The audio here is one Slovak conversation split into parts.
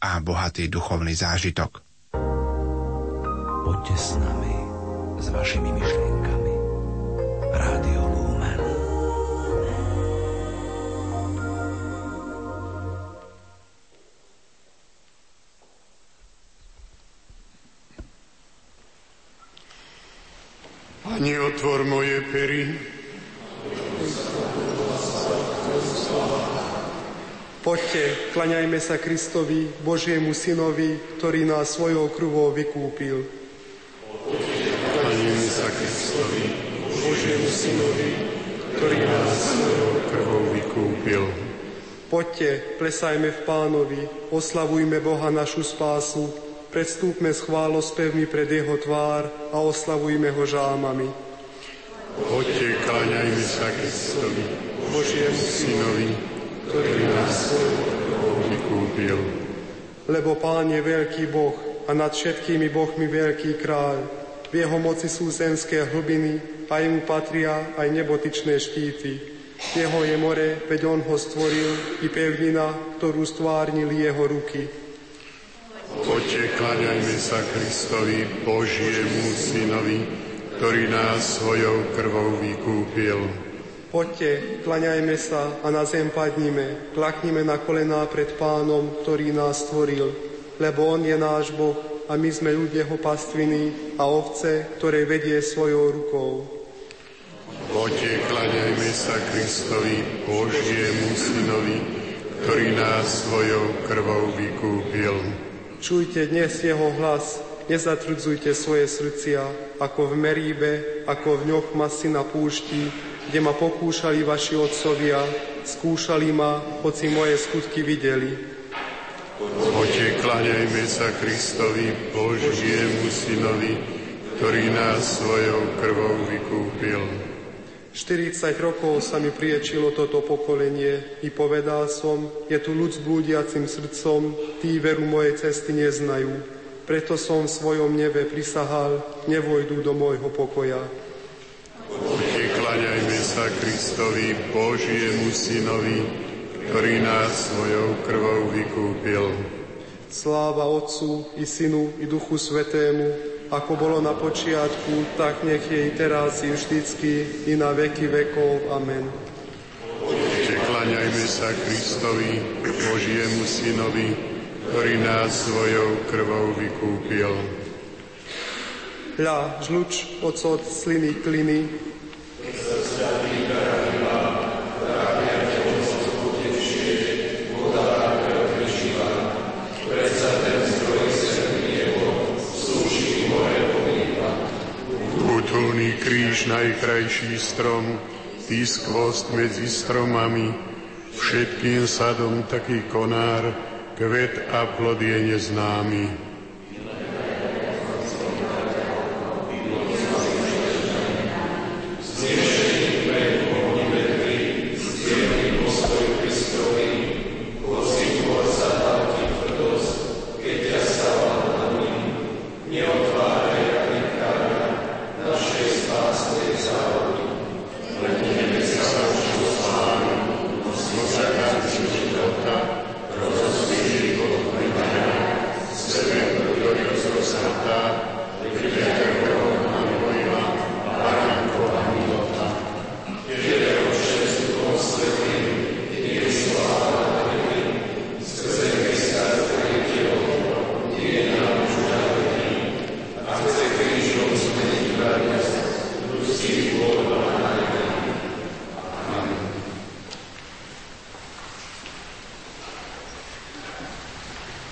a bohatý duchovný zážitok. Poďte s nami, s vašimi myšlienkami. Rádio Lumen. Pani, otvor moje pery, Poďte, klaňajme sa Kristovi, Božiemu Synovi, ktorý nás svojou krvou vykúpil. Klaňajme sa Kristovi, Božiemu Synovi, ktorý nás svojou krvou vykúpil. Poďte, plesajme v pánovi, oslavujme Boha našu spásu, predstúpme s chválospevmi pred Jeho tvár a oslavujme Ho žámami. Poďte, kláňajme sa Kristovi, Božiemu Synovi, ktorý nás vykúpil. Lebo Pán je veľký Boh a nad všetkými Bohmi veľký kráľ. V jeho moci sú zemské hlbiny a jemu patria aj nebotičné štíty. Jeho je more, veď on ho stvoril, i pevnina, ktorú stvárnili jeho ruky. Poďte, kláňajme sa Kristovi, Božiemu Synovi, ktorý nás svojou krvou vykúpil. Poďte, klaňajme sa a na zem padnime, klaknime na kolená pred pánom, ktorý nás stvoril, lebo on je náš Boh a my sme ľudia jeho pastviny a ovce, ktoré vedie svojou rukou. Poďte, klaňajme sa Kristovi, Božiemu Synovi, ktorý nás svojou krvou vykúpil. Čujte dnes jeho hlas, nezatrudzujte svoje srdcia, ako v Meríbe, ako v ňoch masy na púšti, kde ma pokúšali vaši otcovia, skúšali ma, hoci moje skutky videli. Poďte, kláňajme sa Kristovi, Božiemu Synovi, ktorý nás svojou krvou vykúpil. 40 rokov sa mi priečilo toto pokolenie i povedal som, je tu ľud s blúdiacim srdcom, tí veru mojej cesty neznajú. Preto som v svojom nebe prisahal, nevojdu do môjho pokoja. Poďte, kláňajme sa Kristovi, Božiemu Synovi, ktorý nás svojou krvou vykúpil. Sláva Otcu i Synu i Duchu Svetému, ako bolo na počiatku, tak nech je i teraz i vždycky i na veky vekov. Amen. Kláňajme sa Kristovi, Božiemu Synovi, ktorý nás svojou krvou vykúpil. Hľa, žluč, ocot, sliny, kliny, kríž, najkrajší strom, ty skvost medzi stromami, všetkým sadom taký konár, kvet a plod je neznámy.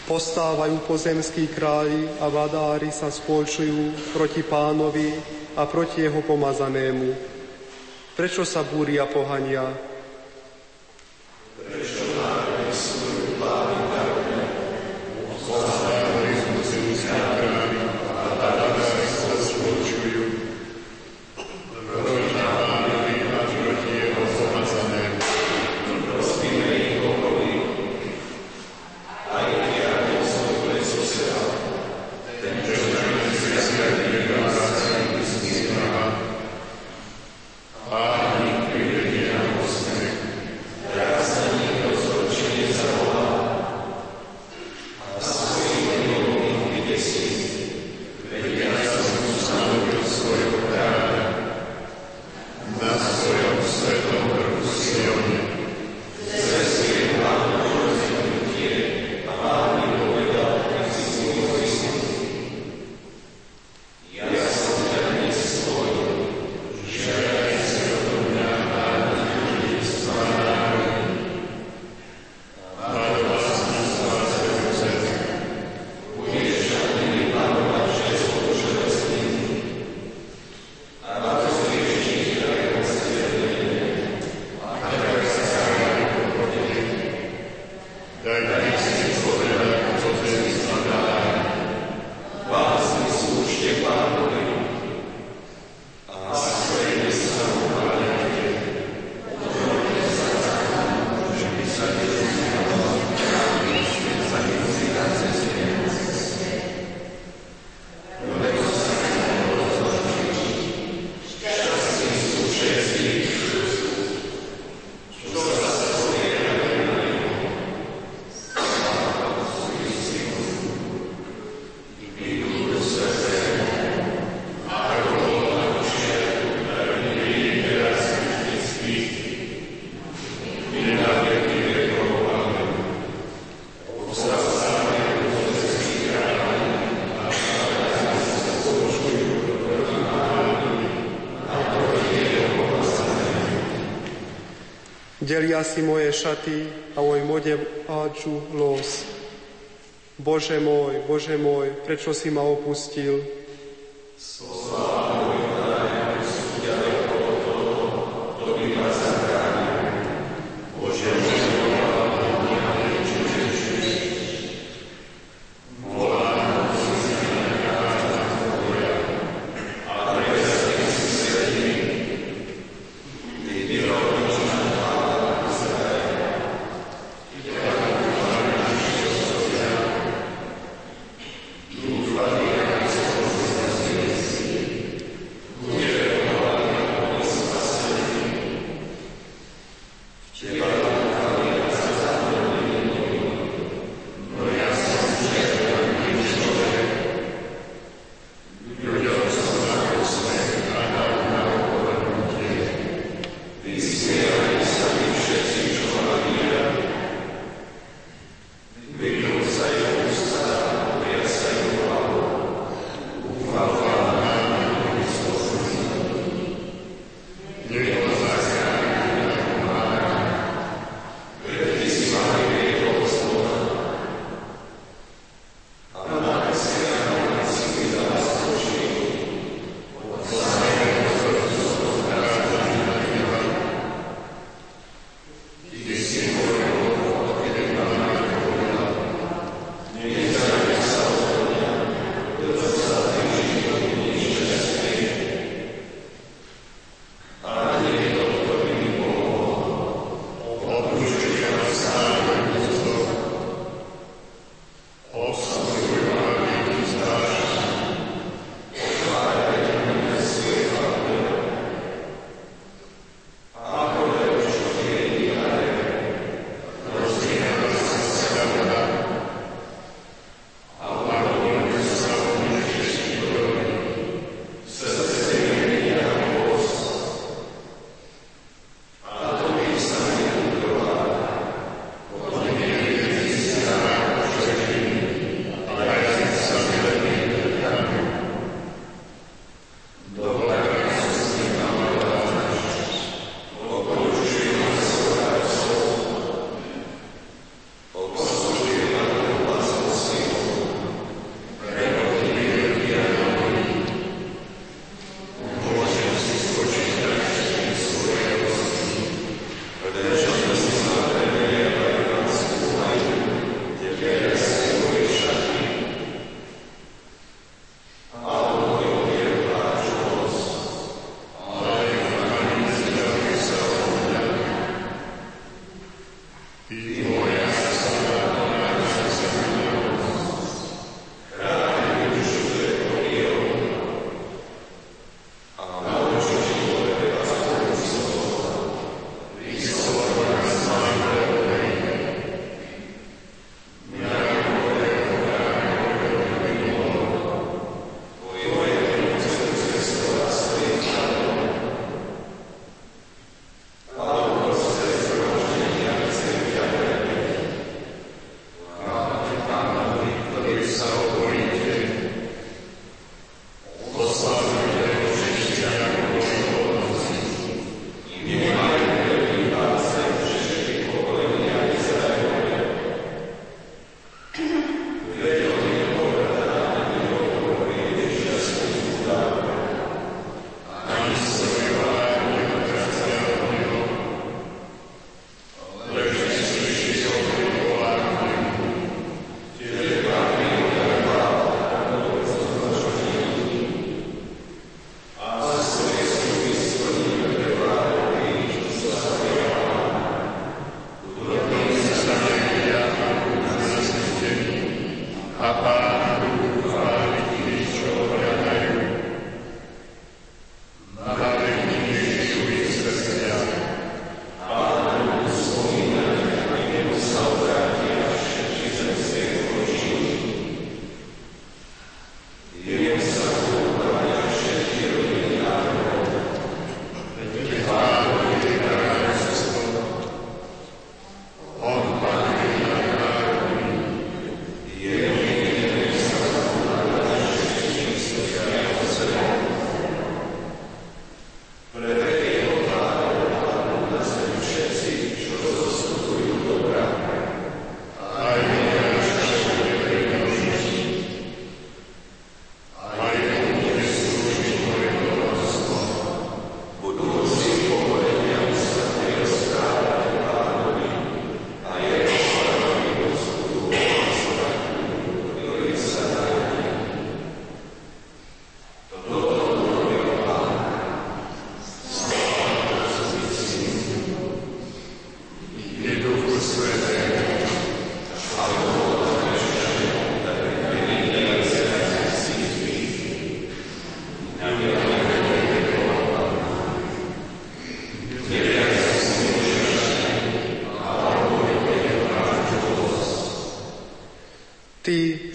Postávajú pozemskí králi a vadári sa spolčujú proti pánovi a proti jeho pomazanému. Prečo sa búria pohania? Delia si moje šaty a oj mode háču los. Bože môj, Bože môj, prečo si ma opustil?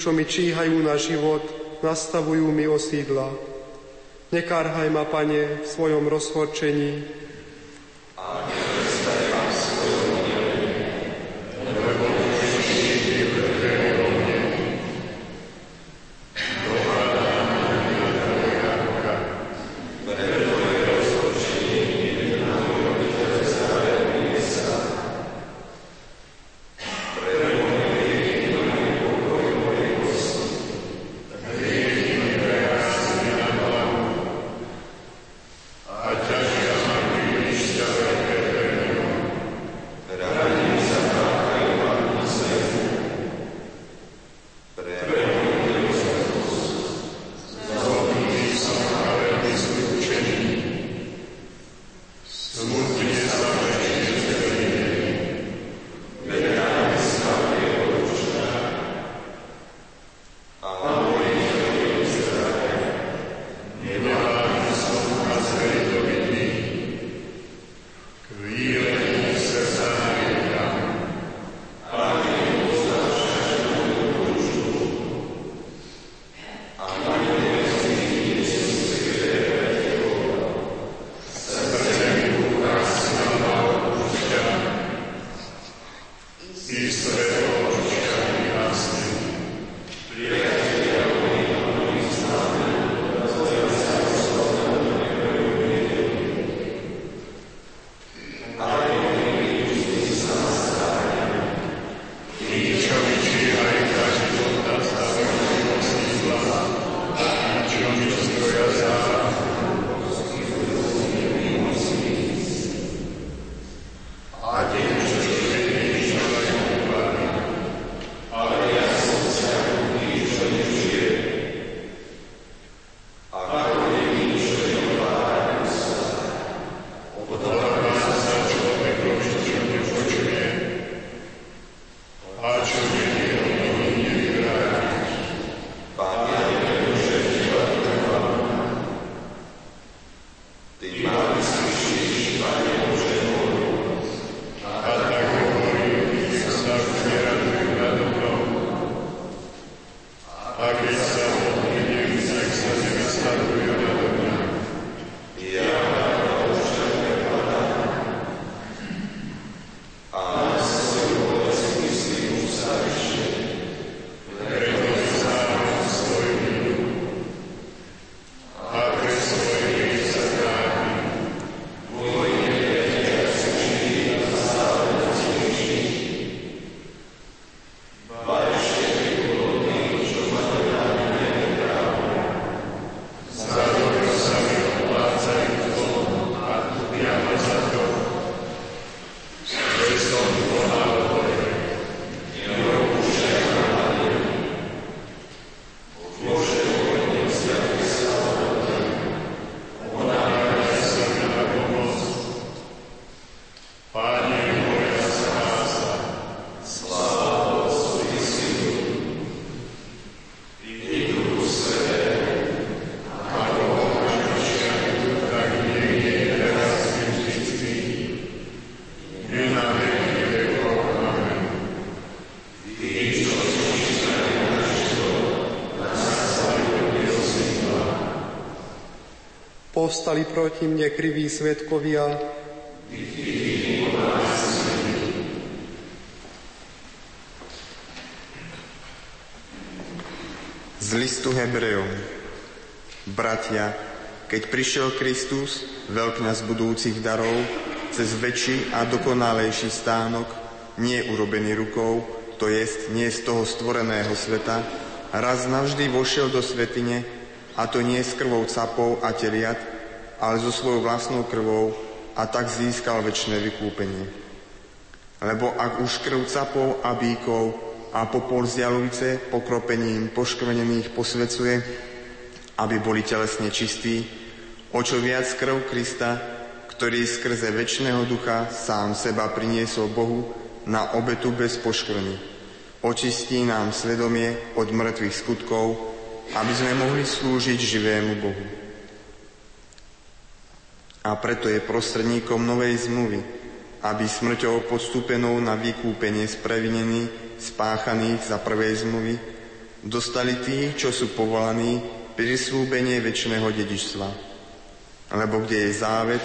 Čo mi číhajú na život, nastavujú mi osídla. Nekárhaj ma, Pane, v svojom rozhorčení. Povstali proti mne kriví svetkovia. Z listu Hebrejom. Bratia, keď prišiel Kristus, veľkňaz budúcich darov, cez väčší a dokonalejší stánok, nie urobený rukou, to jest nie z toho stvoreného sveta, raz navždy vošiel do svetine, a to nie s krvou capov a teliat, ale so svojou vlastnou krvou a tak získal väčšie vykúpenie. Lebo ak už krv capov a bíkov a popol z pokropením poškvenených posvecuje, aby boli telesne čistí, o čo viac krv Krista, ktorý skrze väčšného ducha sám seba priniesol Bohu na obetu bez poškvrny. Očistí nám svedomie od mŕtvych skutkov, aby sme mohli slúžiť živému Bohu a preto je prostredníkom novej zmluvy, aby smrťou podstúpenou na vykúpenie z previnení spáchaných za prvej zmluvy dostali tí, čo sú povolaní prislúbenie väčšného dedičstva. Lebo kde je závet,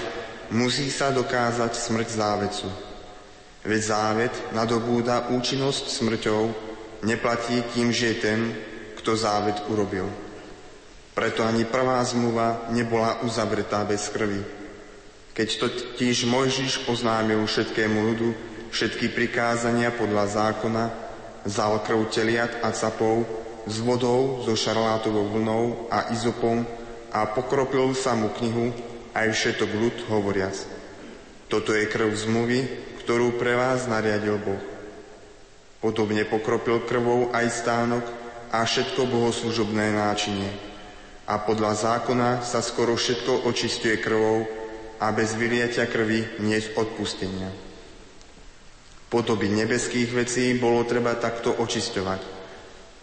musí sa dokázať smrť závecu. Veď závet nadobúda účinnosť smrťou, neplatí, kým je ten, kto závet urobil. Preto ani prvá zmluva nebola uzavretá bez krvi. Keď totiž Mojžiš oznámil všetkému ľudu všetky prikázania podľa zákona, vzal krv teliat a capov s vodou, so šarlátovou vlnou a izopom a pokropil samú knihu aj všetok ľud hovoriac. Toto je krv zmluvy, ktorú pre vás nariadil Boh. Podobne pokropil krvou aj stánok a všetko bohoslužobné náčinie. A podľa zákona sa skoro všetko očistuje krvou a bez vyliatia krvi nie odpustenia. Podoby nebeských vecí bolo treba takto očisťovať.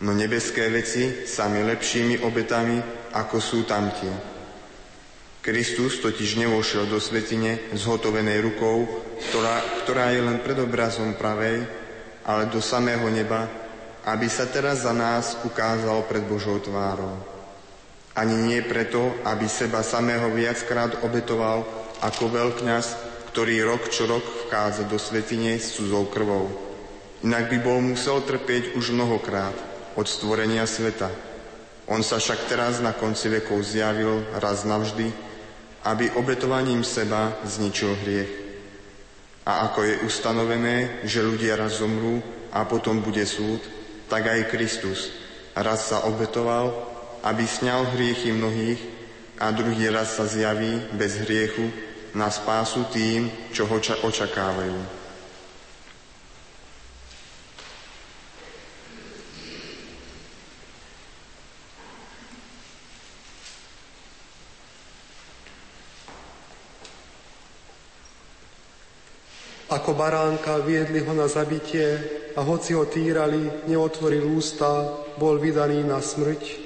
No nebeské veci sami lepšími obetami, ako sú tamtie. Kristus totiž nevošiel do svetine zhotovenej rukou, ktorá, ktorá je len predobrazom pravej, ale do samého neba, aby sa teraz za nás ukázal pred Božou tvárou. Ani nie preto, aby seba samého viackrát obetoval ako veľkňaz, ktorý rok čo rok vchádza do svetine s cudzou krvou. Inak by bol musel trpieť už mnohokrát od stvorenia sveta. On sa však teraz na konci vekov zjavil raz navždy aby obetovaním seba zničil hriech. A ako je ustanovené, že ľudia raz zomrú a potom bude súd, tak aj Kristus raz sa obetoval, aby sňal hriechy mnohých a druhý raz sa zjaví bez hriechu na spásu tým, čo ho očakávajú. Ako baránka viedli ho na zabitie a hoci ho týrali, neotvoril ústa, bol vydaný na smrť.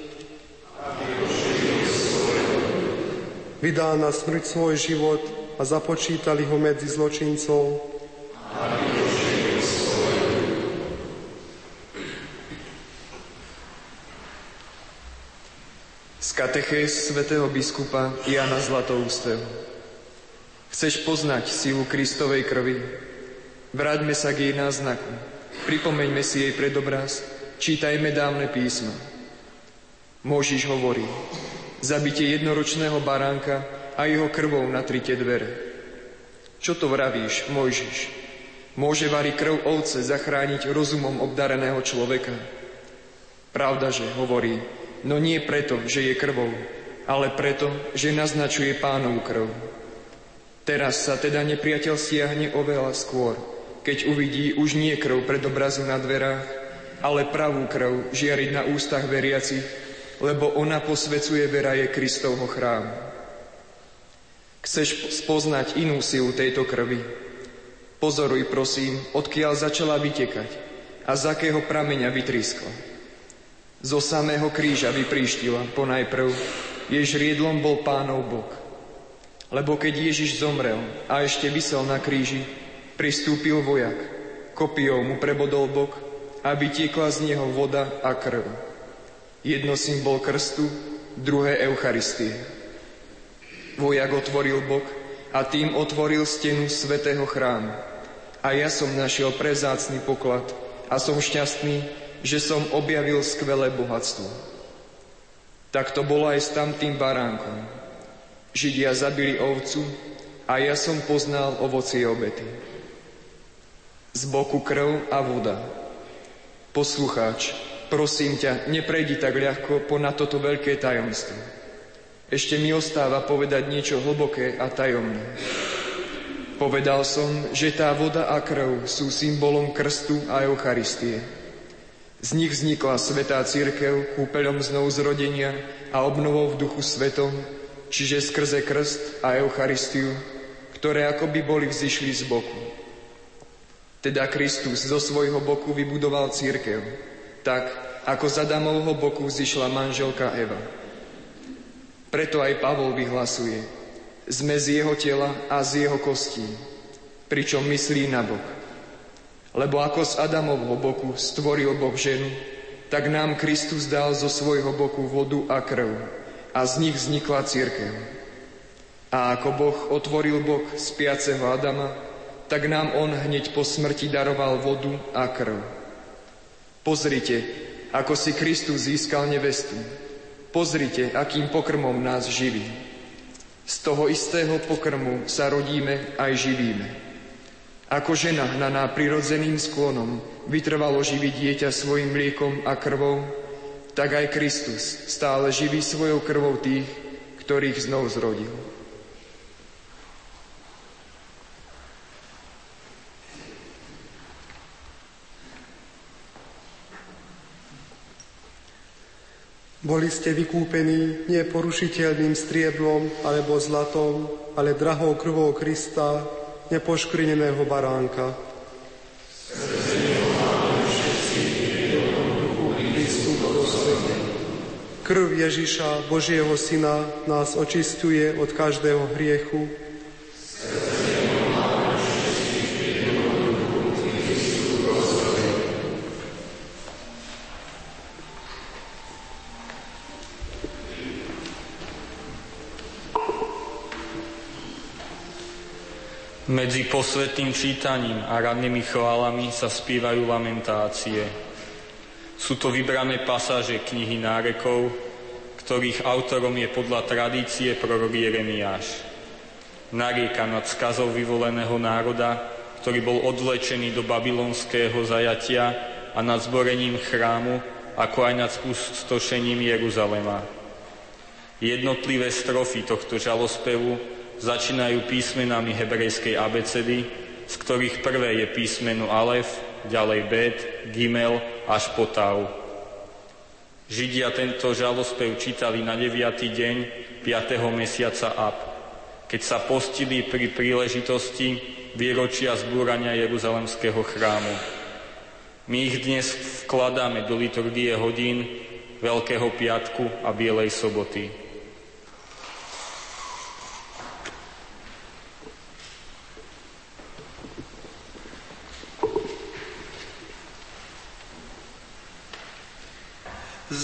Vydal na smrť svoj život a započítali ho medzi zločincov. Z katechéz svätého biskupa Jana Zlatoústeho. Chceš poznať silu Kristovej krvi? Vráťme sa k jej náznaku. Pripomeňme si jej predobraz. Čítajme dávne písma. Možiš hovorí, zabite jednoročného baránka a jeho krvou natrite dvere. Čo to vravíš, Mojžiš? Môže vari krv ovce zachrániť rozumom obdareného človeka? Pravda, že hovorí, no nie preto, že je krvou, ale preto, že naznačuje pánovú krv. Teraz sa teda nepriateľ siahne oveľa skôr, keď uvidí už nie krv pred obrazu na dverách, ale pravú krv žiariť na ústach veriacich, lebo ona posvecuje vera je Kristovho chrám. Chceš spoznať inú silu tejto krvi? Pozoruj, prosím, odkiaľ začala vytekať a z akého prameňa vytriskla. Zo samého kríža vypríštila ponajprv, jež riedlom bol pánov bok. Lebo keď Ježiš zomrel a ešte vysel na kríži, pristúpil vojak, kopijou mu prebodol bok, aby tiekla z neho voda a krv. Jedno symbol krstu, druhé Eucharistie. Vojak otvoril bok a tým otvoril stenu svetého chrámu. A ja som našiel prezácný poklad a som šťastný, že som objavil skvelé bohatstvo. Tak to bolo aj s tamtým baránkom, Židia zabili ovcu a ja som poznal ovocie obety. Z boku krv a voda. Poslucháč, prosím ťa, neprejdi tak ľahko ponad toto veľké tajomstvo. Ešte mi ostáva povedať niečo hlboké a tajomné. Povedal som, že tá voda a krv sú symbolom krstu a Eucharistie. Z nich vznikla svetá církev kúpeľom znovu zrodenia a obnovou v duchu svetom, čiže skrze krst a Eucharistiu, ktoré akoby boli vzýšli z boku. Teda Kristus zo svojho boku vybudoval církev, tak ako z Adamovho boku vzýšla manželka Eva. Preto aj Pavol vyhlasuje, sme z jeho tela a z jeho kostí, pričom myslí na bok. Lebo ako z Adamovho boku stvoril Boh ženu, tak nám Kristus dal zo svojho boku vodu a krv a z nich vznikla církev. A ako Boh otvoril bok spiaceho Adama, tak nám on hneď po smrti daroval vodu a krv. Pozrite, ako si Kristus získal nevestu. Pozrite, akým pokrmom nás živí. Z toho istého pokrmu sa rodíme aj živíme. Ako žena hnaná prirodzeným sklonom vytrvalo živiť dieťa svojim mliekom a krvou, tak aj Kristus stále živí svojou krvou tých, ktorých znov zrodil. Boli ste vykúpení nie porušiteľným strieblom alebo zlatom, ale drahou krvou Krista, nepoškrineného baránka. Krv Ježiša, Božieho Syna, nás očistuje od každého hriechu. Medzi posvetným čítaním a radnými chválami sa spievajú lamentácie. Sú to vybrané pasáže knihy nárekov, ktorých autorom je podľa tradície prorok Jeremiáš. Narieka nad skazou vyvoleného národa, ktorý bol odvlečený do babylonského zajatia a nad zborením chrámu, ako aj nad spustošením Jeruzalema. Jednotlivé strofy tohto žalospevu začínajú písmenami hebrejskej abecedy, z ktorých prvé je písmeno Alef, ďalej Bet, Gimel až po Tau. Židia tento žalospev čítali na 9. deň 5. mesiaca Ab, keď sa postili pri príležitosti výročia zbúrania Jeruzalemského chrámu. My ich dnes vkladáme do liturgie hodín Veľkého piatku a Bielej soboty.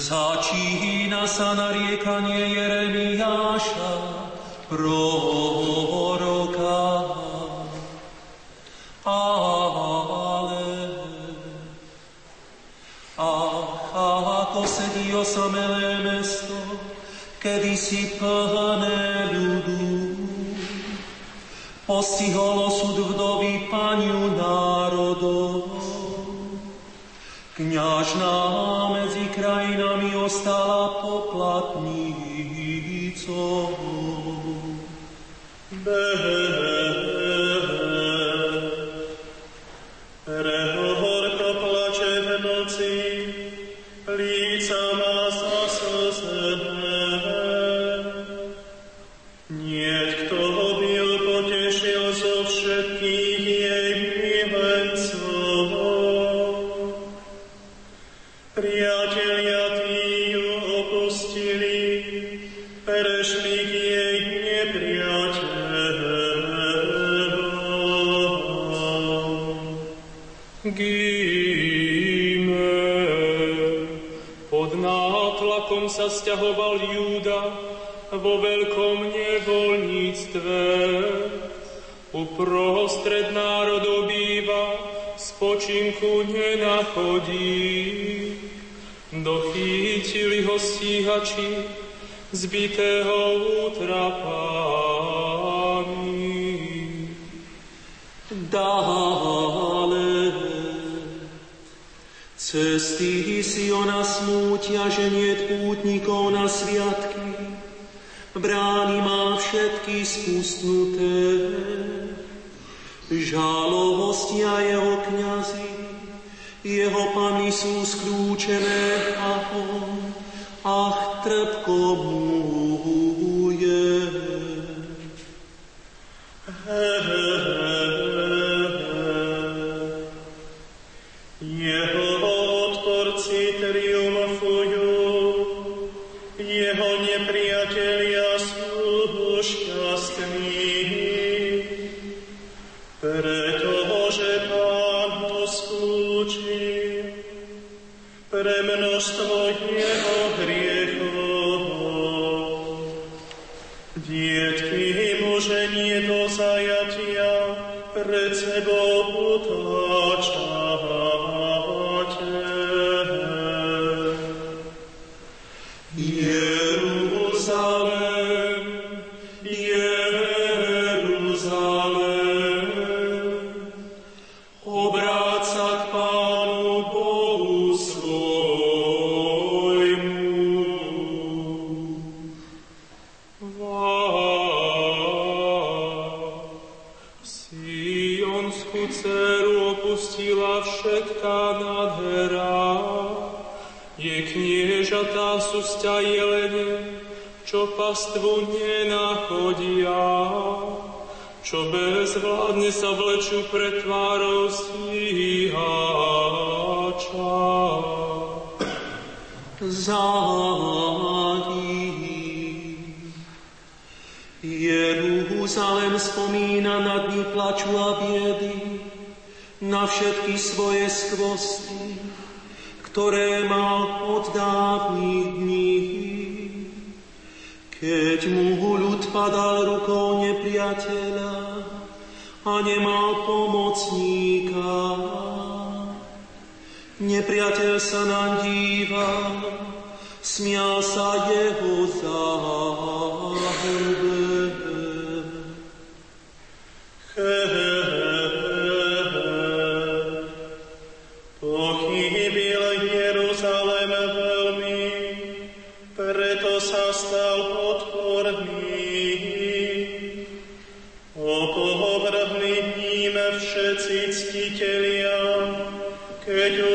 Začína sa nariekanie Jeremiáša, proroka. Ale, ach, ako sedí osamelé mesto, kedy si plné ľudu. Postihol osud vdovy paniu národov. Kňažná medzi krajinami ostala poplatnícou. Vo veľkom nevoľníctve. Uprostred národov býva, spočinku nenachodí. Dochytili ho stíhači, zbitého útrapami. Dále Cesty Siona smútia, že nie pútnikov na sviatky, brány má všetky spustnuté. Žalo hostia jeho kniazy, jeho pany sú skľúčené a on, ach, trpko mu pastvu nenachodia, čo bezvládne sa vlečú pred tvárou stíhača. Zádi. Jeruzalem spomína na dni plaču a biedy, na všetky svoje skvosty, ktoré mal od dávnych dní keď mu ľud padal rukou nepriateľa a nemal pomocníka, nepriateľ sa nám díval, smial sa jeho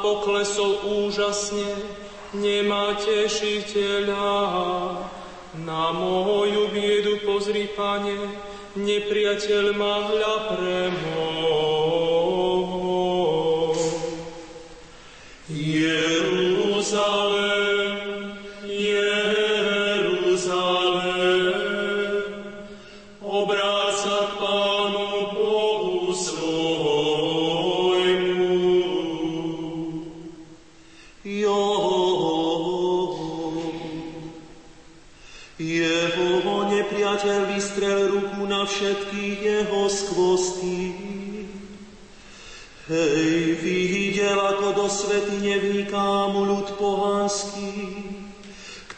poklesol úžasne, nemá tešiteľa. Na moju biedu pozri, pane, nepriateľ ma hľa premol.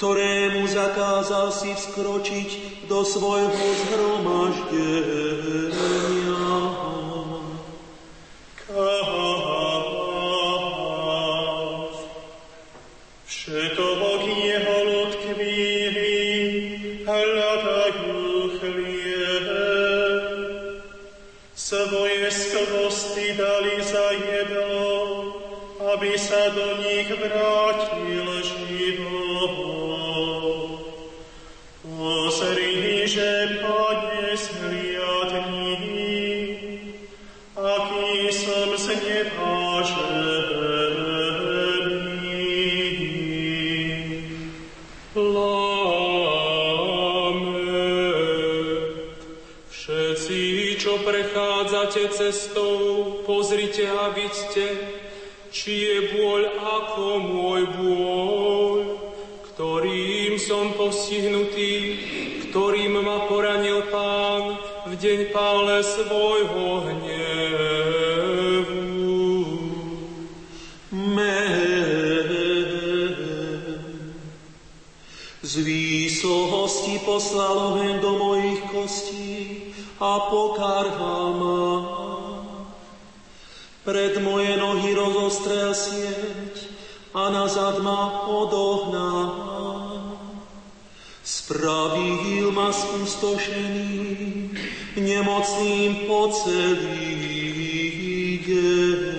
Ktorému zakázal si vskročiť do svojho zhromaždenia. Všetok jeho ľud kvíli, hľadajú chlieb. Svoje skvosty dali za jedlo, aby sa do nich vrátil pále svojho hnevu. Z výsohosti poslal oheň do mojich kostí a pokarhal ma. Pred moje nohy rozostrel sieť a nazad ma odohnal. Spravil ma spustošeným, nemocným po celý deň.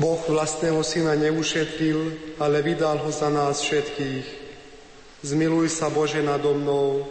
Boh vlastného syna neušetril, ale vydal ho za nás všetkých. Zmiluj sa Bože nado mnou,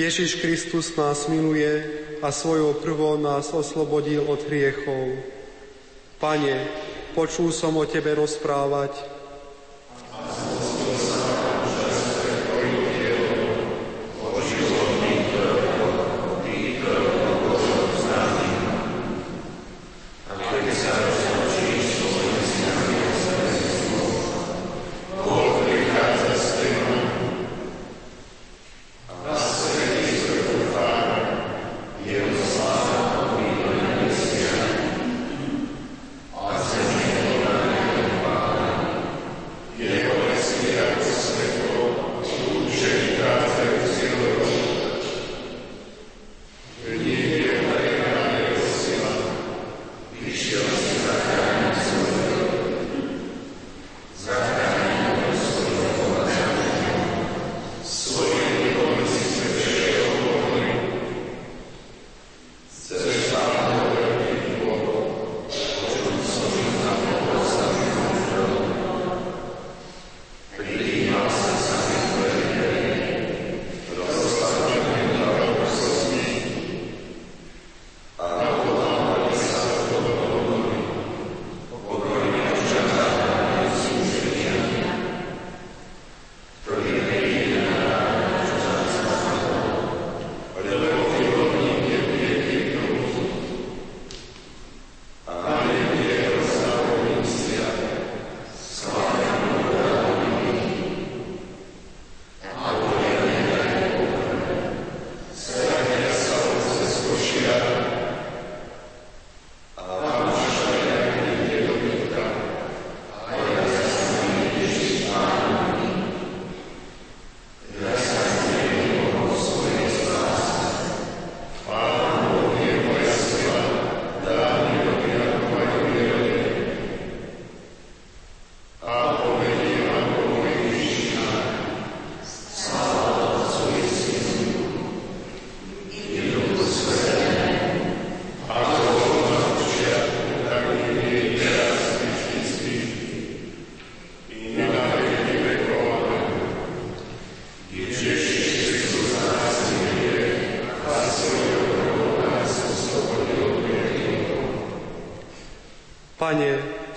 Ježiš Kristus nás miluje a svojou krvou nás oslobodil od hriechov. Pane, počul som o Tebe rozprávať.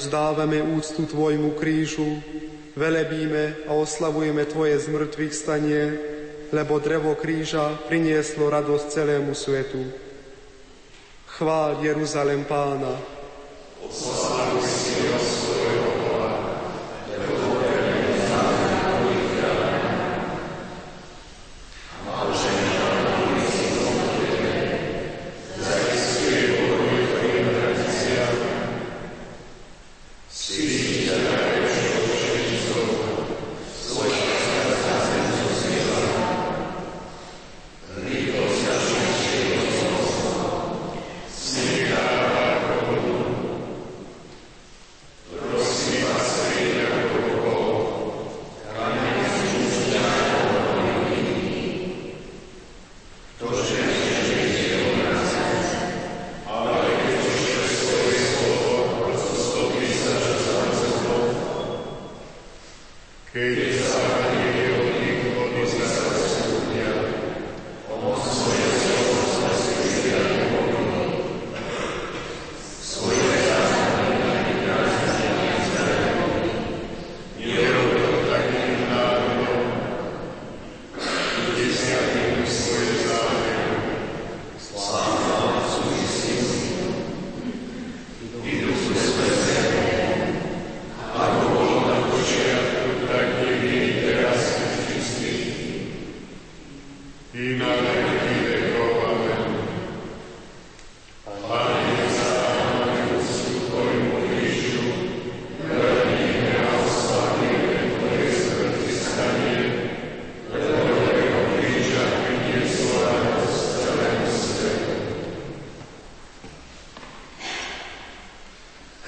Vzdávame úctu Tvojmu krížu, velebíme a oslavujeme Tvoje zmrtvých stanie, lebo drevo kríža prinieslo radosť celému svetu. Chvál Jeruzalem Pána. Oslavuj si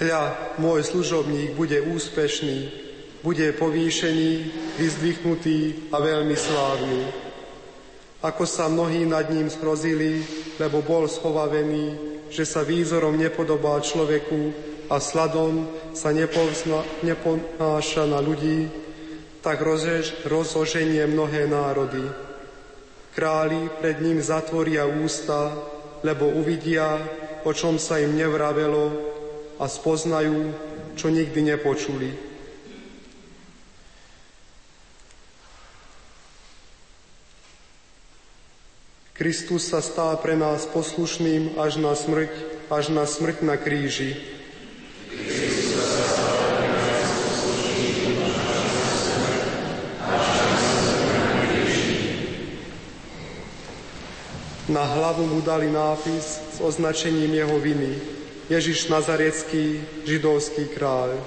Hľa, môj služobník bude úspešný, bude povýšený, vyzdvichnutý a veľmi slávny. Ako sa mnohí nad ním skrozili, lebo bol schovavený, že sa výzorom nepodobá človeku a sladom sa nepovzna, neponáša na ľudí, tak rozež, rozoženie mnohé národy. Králi pred ním zatvoria ústa, lebo uvidia, o čom sa im nevravelo a spoznajú, čo nikdy nepočuli. Kristus sa stal pre nás poslušným až na smrť, až na smrť na kríži. Na hlavu mu dali nápis s označením jeho viny. Ježiš Nazarecký, židovský kráľ.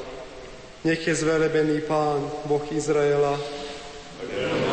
Nech je zvelebený Pán, Boh Izraela, navštíví